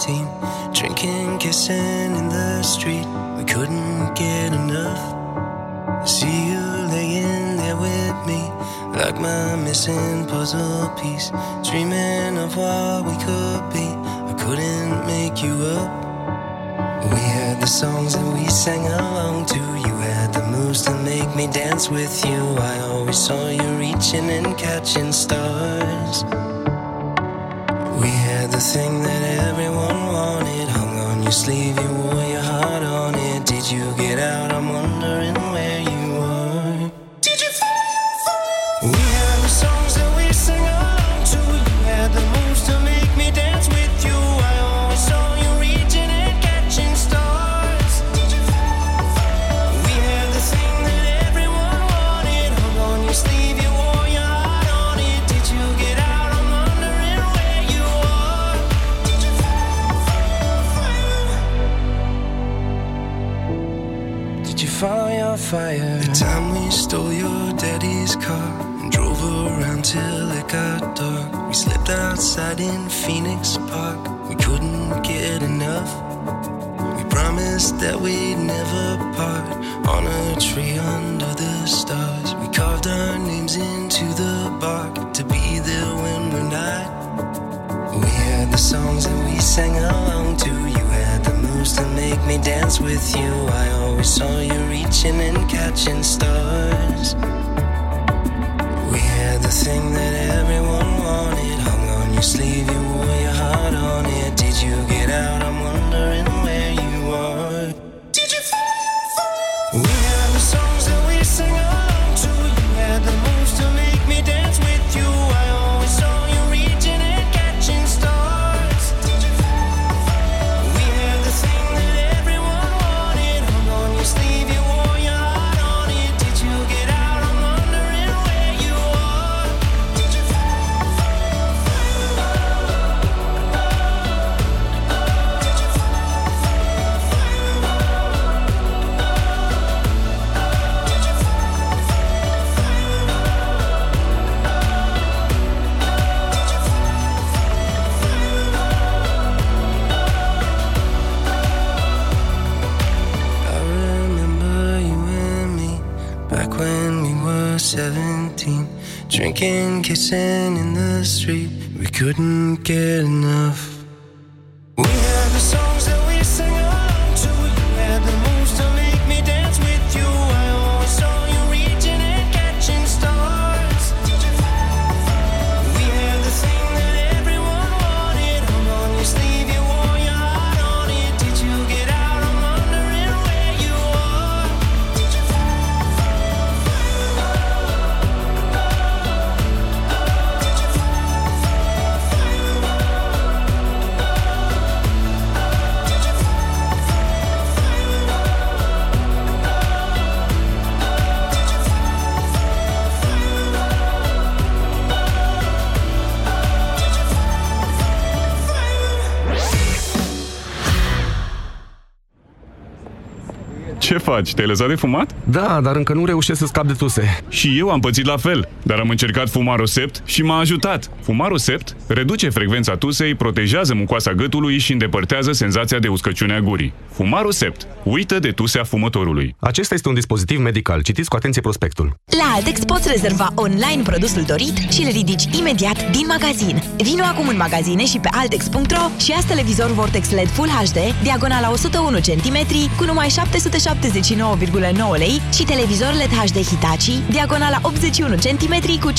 17. Drinking, kissing in the street, we couldn't get enough. See you laying there with me, like my missing puzzle piece. Dreaming of what we could be, I couldn't make you up. We had the songs that we sang along to. You had the moves to make me dance with you. I always saw you reaching and catching stars. The thing that everyone wanted. Hung on your sleeve, you wore your heart on it. Did you get out? Till it got dark. We slept outside in Phoenix Park. We couldn't get enough. We promised that we'd never part on a tree under the stars. We carved our names into the bark to be there when we're not. We had the songs that we sang along to. You had the moves to make me dance with you. I always saw you reaching and catching stars. The thing that everyone wanted. Hung on your sleeve, you wore your heart on it. Did you get 17. Drinking, kissing in the street. We couldn't get enough. Faci? Te-ai lăsat de fumat? Da, dar încă nu reușesc să scap de tuse. Și eu am pățit la fel, dar am încercat Fumarosept și m-a ajutat. Fumarosept reduce frecvența tusei, protejează mucoasa gâtului și îndepărtează senzația de uscăciune a gurii. Fumarosept. Uită de tusea fumătorului. Acesta este un dispozitiv medical. Citiți cu atenție prospectul. La Altex poți rezerva online produsul dorit și îl ridici imediat din magazin. Vino acum în magazine și pe altex.ro și ia televizor Vortex LED Full HD, diagonala 101 cm, cu numai 779,9 lei și televizor LED HD Hitachi, diagonala 81 cm, cu 549,9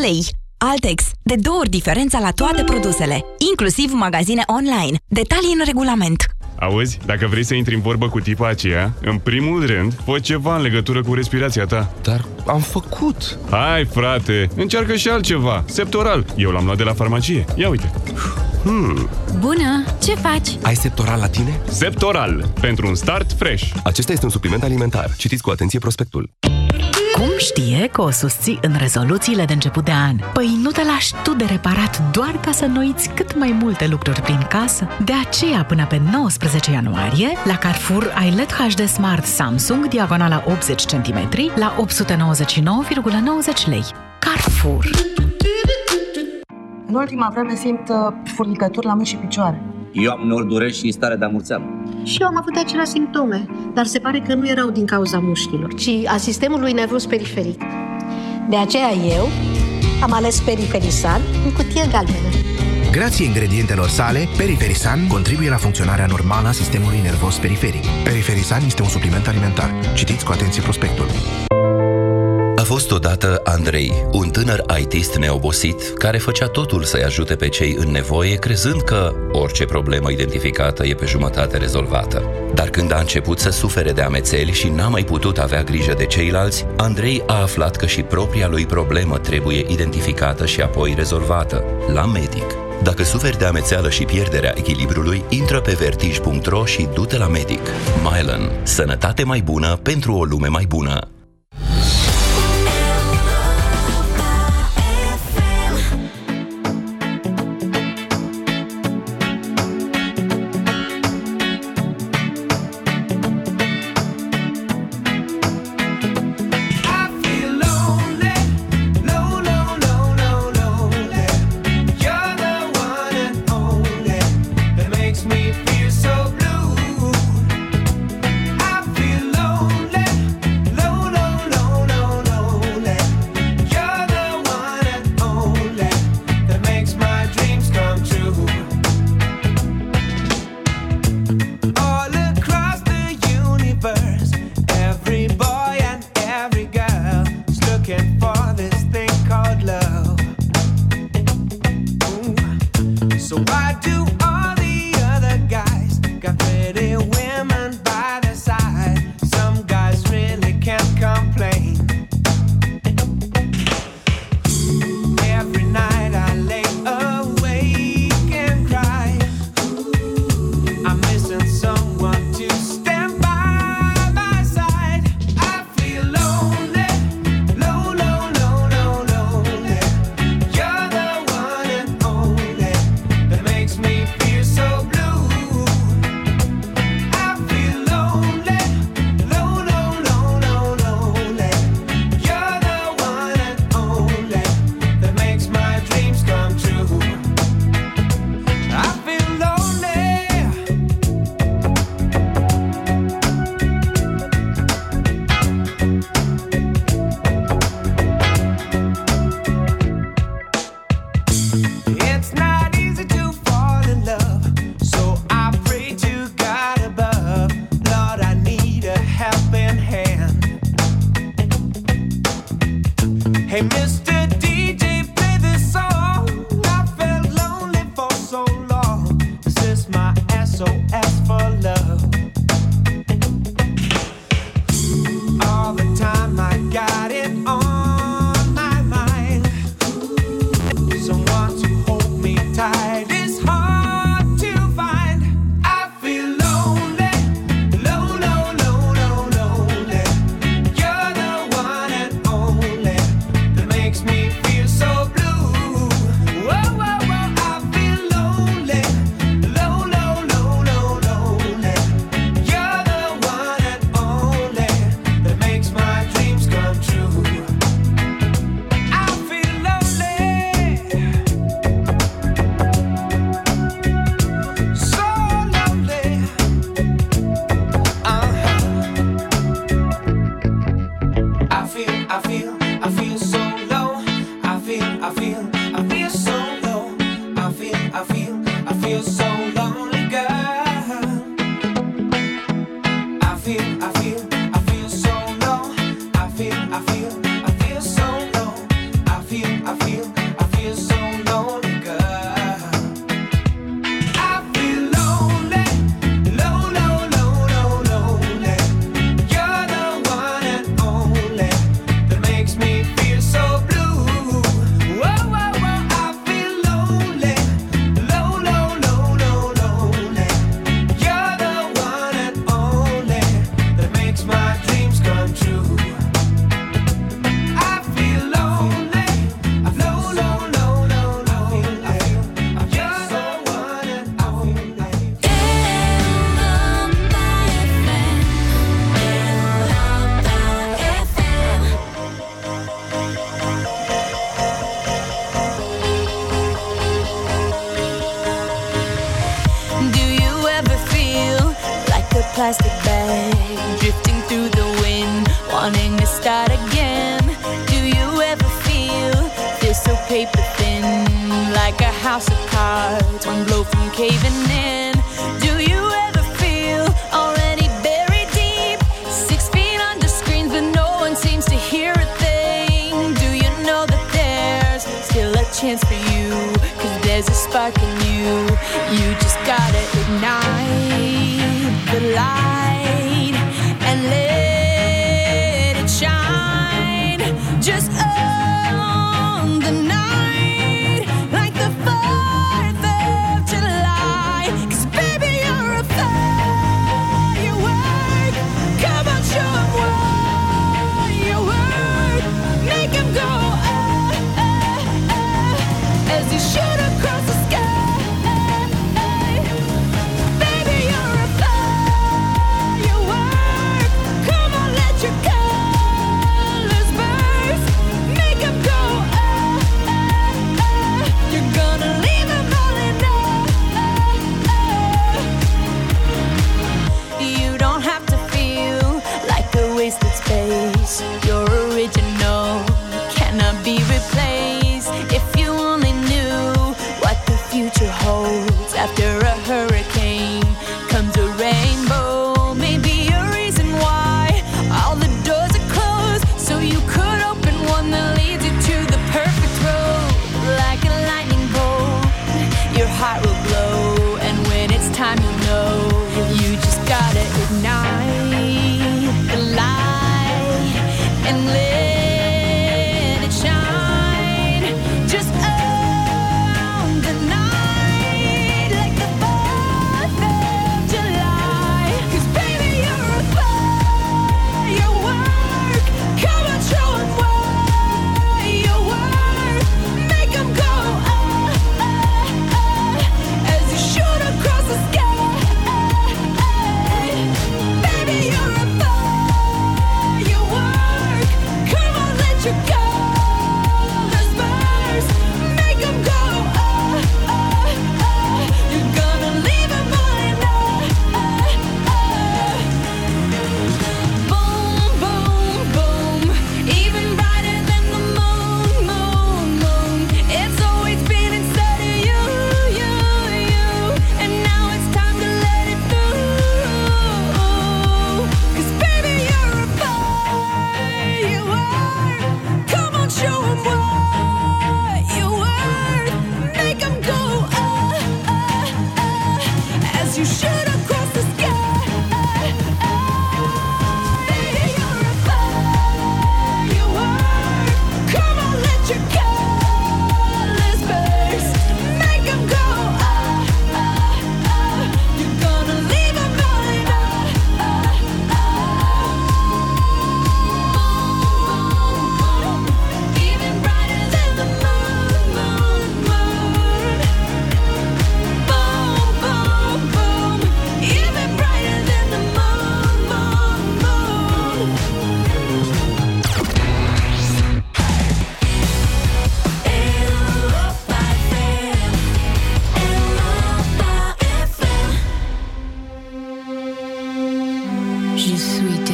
lei. Altex. De două ori diferența la toate produsele, inclusiv magazine online. Detalii în regulament. Auzi, dacă vrei să intri în vorbă cu tipa aceea, în primul rând, fă ceva în legătură cu respirația ta. Dar am făcut. Hai, frate, încearcă și altceva. Septoral. Eu l-am luat de la farmacie. Ia uite. Hmm. Bună! Ce faci? Ai septoral la tine? Septoral. Pentru un start fresh. Acesta este un supliment alimentar. Citiți cu atenție prospectul. Cum știe că o susții în rezoluțiile de început de an? Păi nu te lași tu de reparat doar ca să noiți cât mai multe lucruri prin casă? De aceea, până pe 19 ianuarie, la Carrefour ai LED HD Smart Samsung diagonala 80 cm la 899,90 lei. Carrefour. ultima vreme simt uh, furnicături la mâini și picioare. Eu am uneori durești și stare de amurțeală. Și eu am avut aceleași simptome, dar se pare că nu erau din cauza mușchilor, ci a sistemului nervos periferic. De aceea eu am ales Periferisan în cutie galbenă. Grație ingredientelor sale, Periferisan contribuie la funcționarea normală a sistemului nervos periferic. Periferisan este un supliment alimentar. Citiți cu atenție prospectul. A fost odată Andrei, un tânăr ITist neobosit, care făcea totul să-i ajute pe cei în nevoie, crezând că orice problemă identificată e pe jumătate rezolvată. Dar când a început să sufere de amețeli și n-a mai putut avea grijă de ceilalți, Andrei a aflat că și propria lui problemă trebuie identificată și apoi rezolvată, la medic. Dacă suferi de amețeală și pierderea echilibrului, intră pe vertij.ro și du-te la medic. Mylan. Sănătate mai bună pentru o lume mai bună.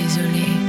Désolée.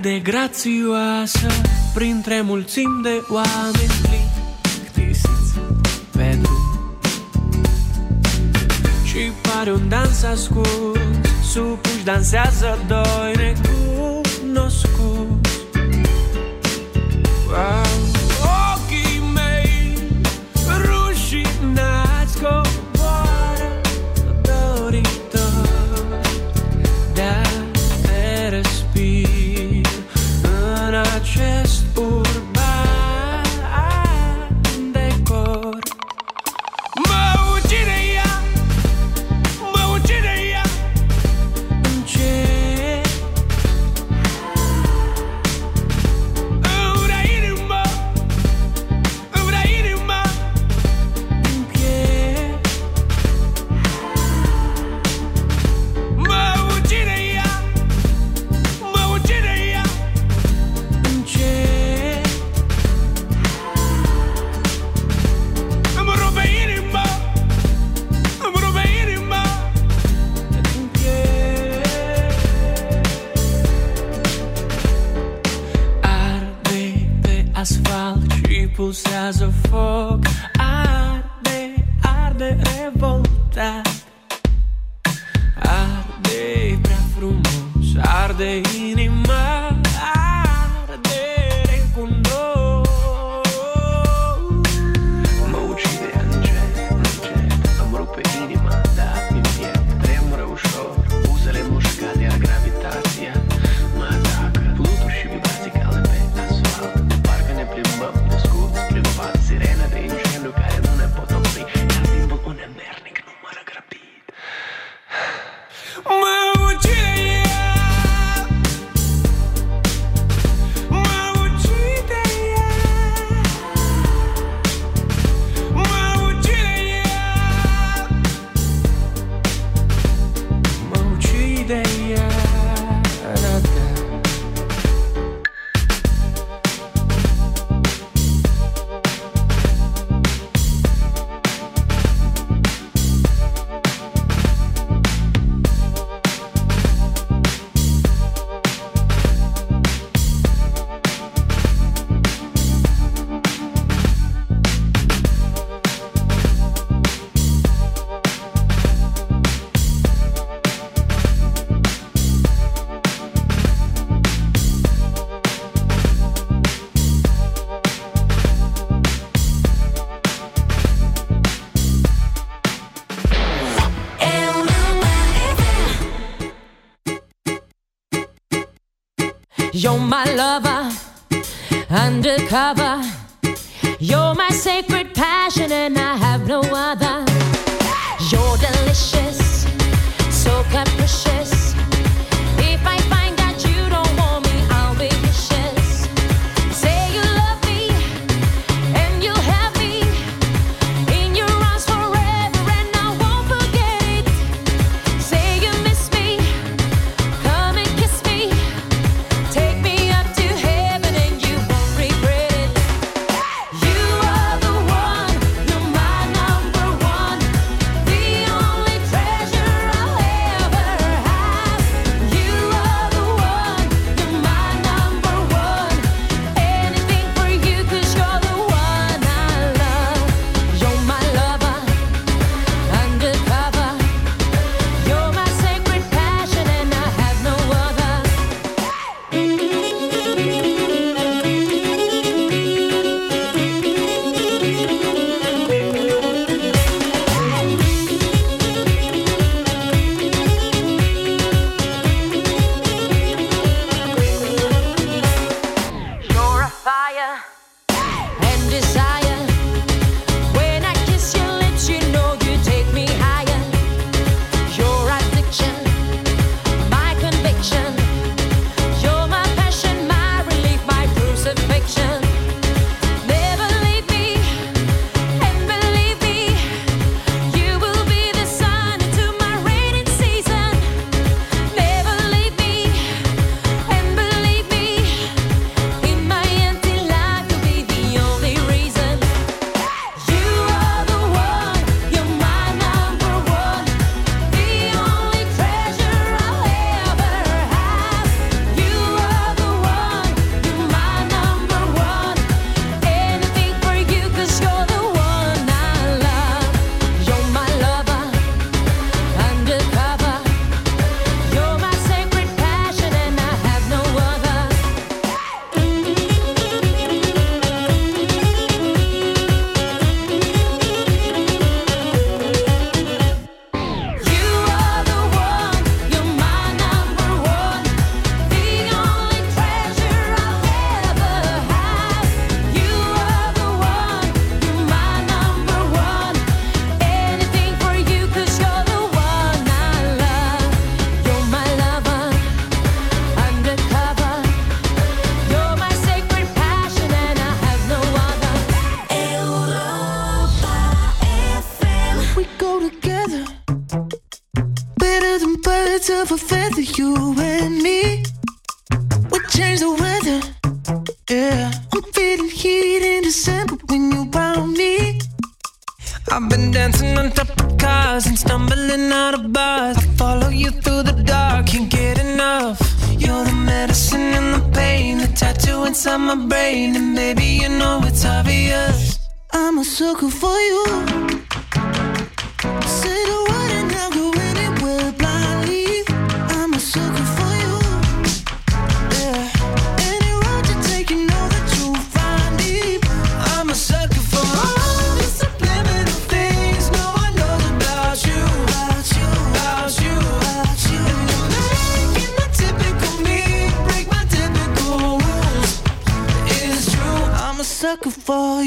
atât de grațioasă Printre mulțimi de oameni plictisiți pe drum. Și pare un dans ascuns Supuși dansează doi necuri lover, undercover. for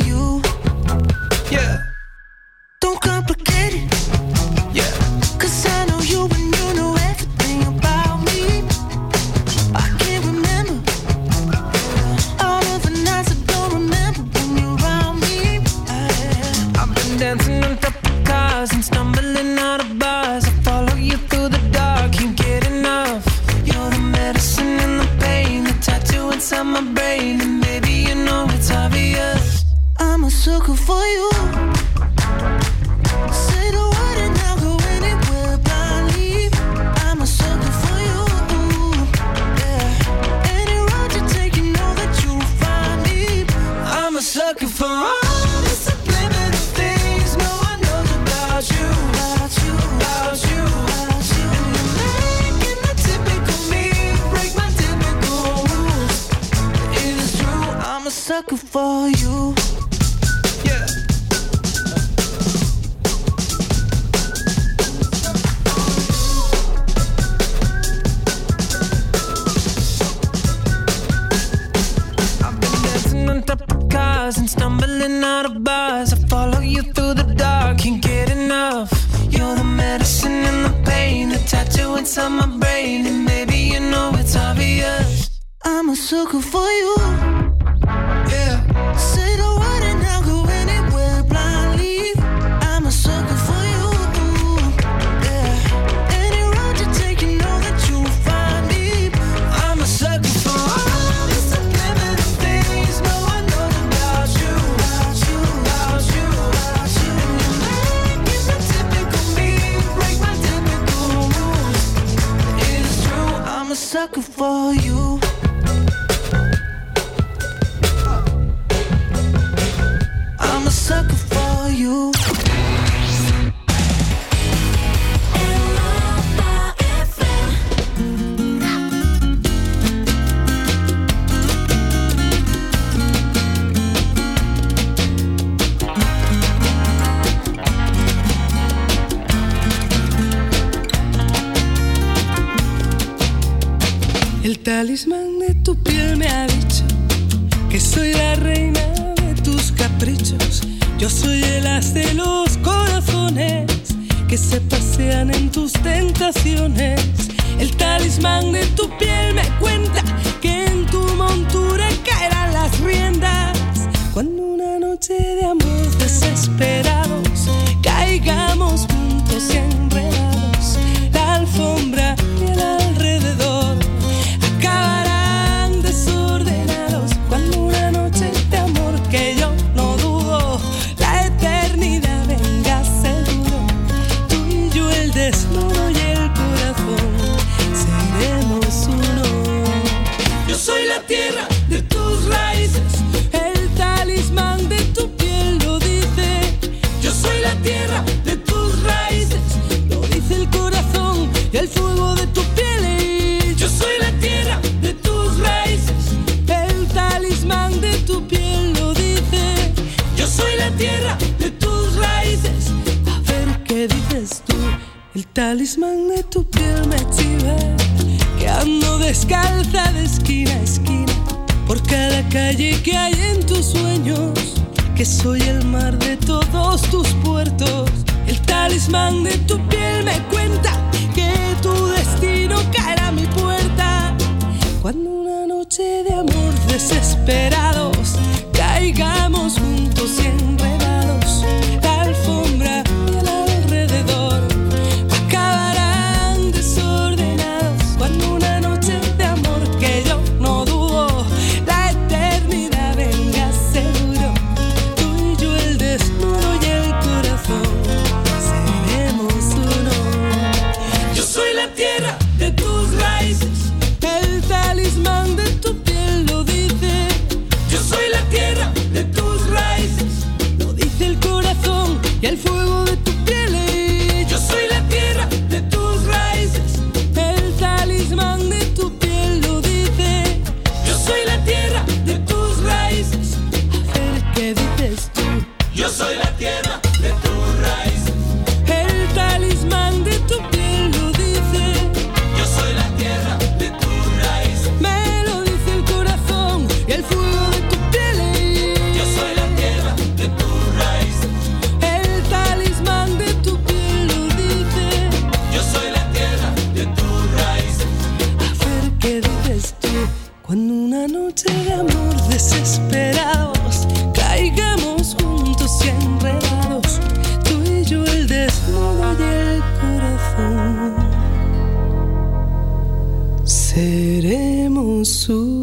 El talismán de tu piel me ha dicho que soy la reina de tus caprichos. Yo soy el as de los corazones que se pasean en tus tentaciones. El talismán de tu piel me cuenta que en tu montura caerán las riendas cuando una noche de amor desesperada talismán de tu piel me chiva, que ando descalza de esquina a esquina, por cada calle que hay en tus sueños, que soy el mar de todos tus puertos, el talismán de tu piel So.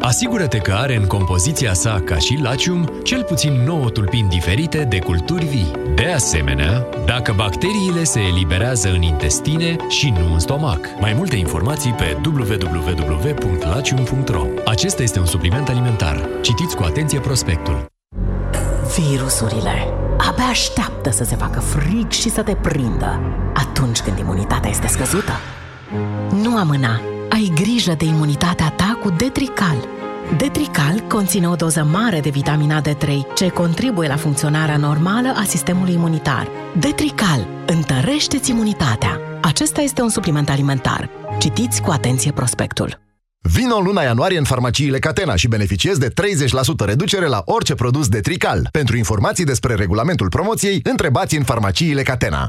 Asigură-te că are în compoziția sa, ca și Lacium, cel puțin 9 tulpini diferite de culturi vii. De asemenea, dacă bacteriile se eliberează în intestine și nu în stomac. Mai multe informații pe www.lacium.ro Acesta este un supliment alimentar. Citiți cu atenție prospectul. Virusurile abia așteaptă să se facă frig și să te prindă atunci când imunitatea este scăzută. Nu amâna! Ai grijă de imunitatea ta cu Detrical. Detrical conține o doză mare de vitamina D3, ce contribuie la funcționarea normală a sistemului imunitar. Detrical întărește-ți imunitatea. Acesta este un supliment alimentar. Citiți cu atenție prospectul. Vino în luna ianuarie în farmaciile Catena și beneficiezi de 30% reducere la orice produs de Trical. Pentru informații despre regulamentul promoției, întrebați în farmaciile Catena.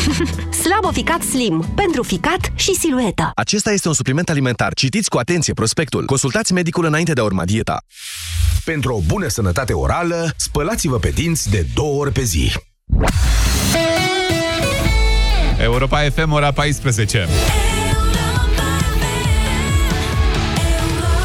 Slaboficat Slim. Pentru ficat și silueta. Acesta este un supliment alimentar. Citiți cu atenție prospectul. Consultați medicul înainte de a urma dieta. Pentru o bună sănătate orală, spălați-vă pe dinți de două ori pe zi. Europa FM, ora 14.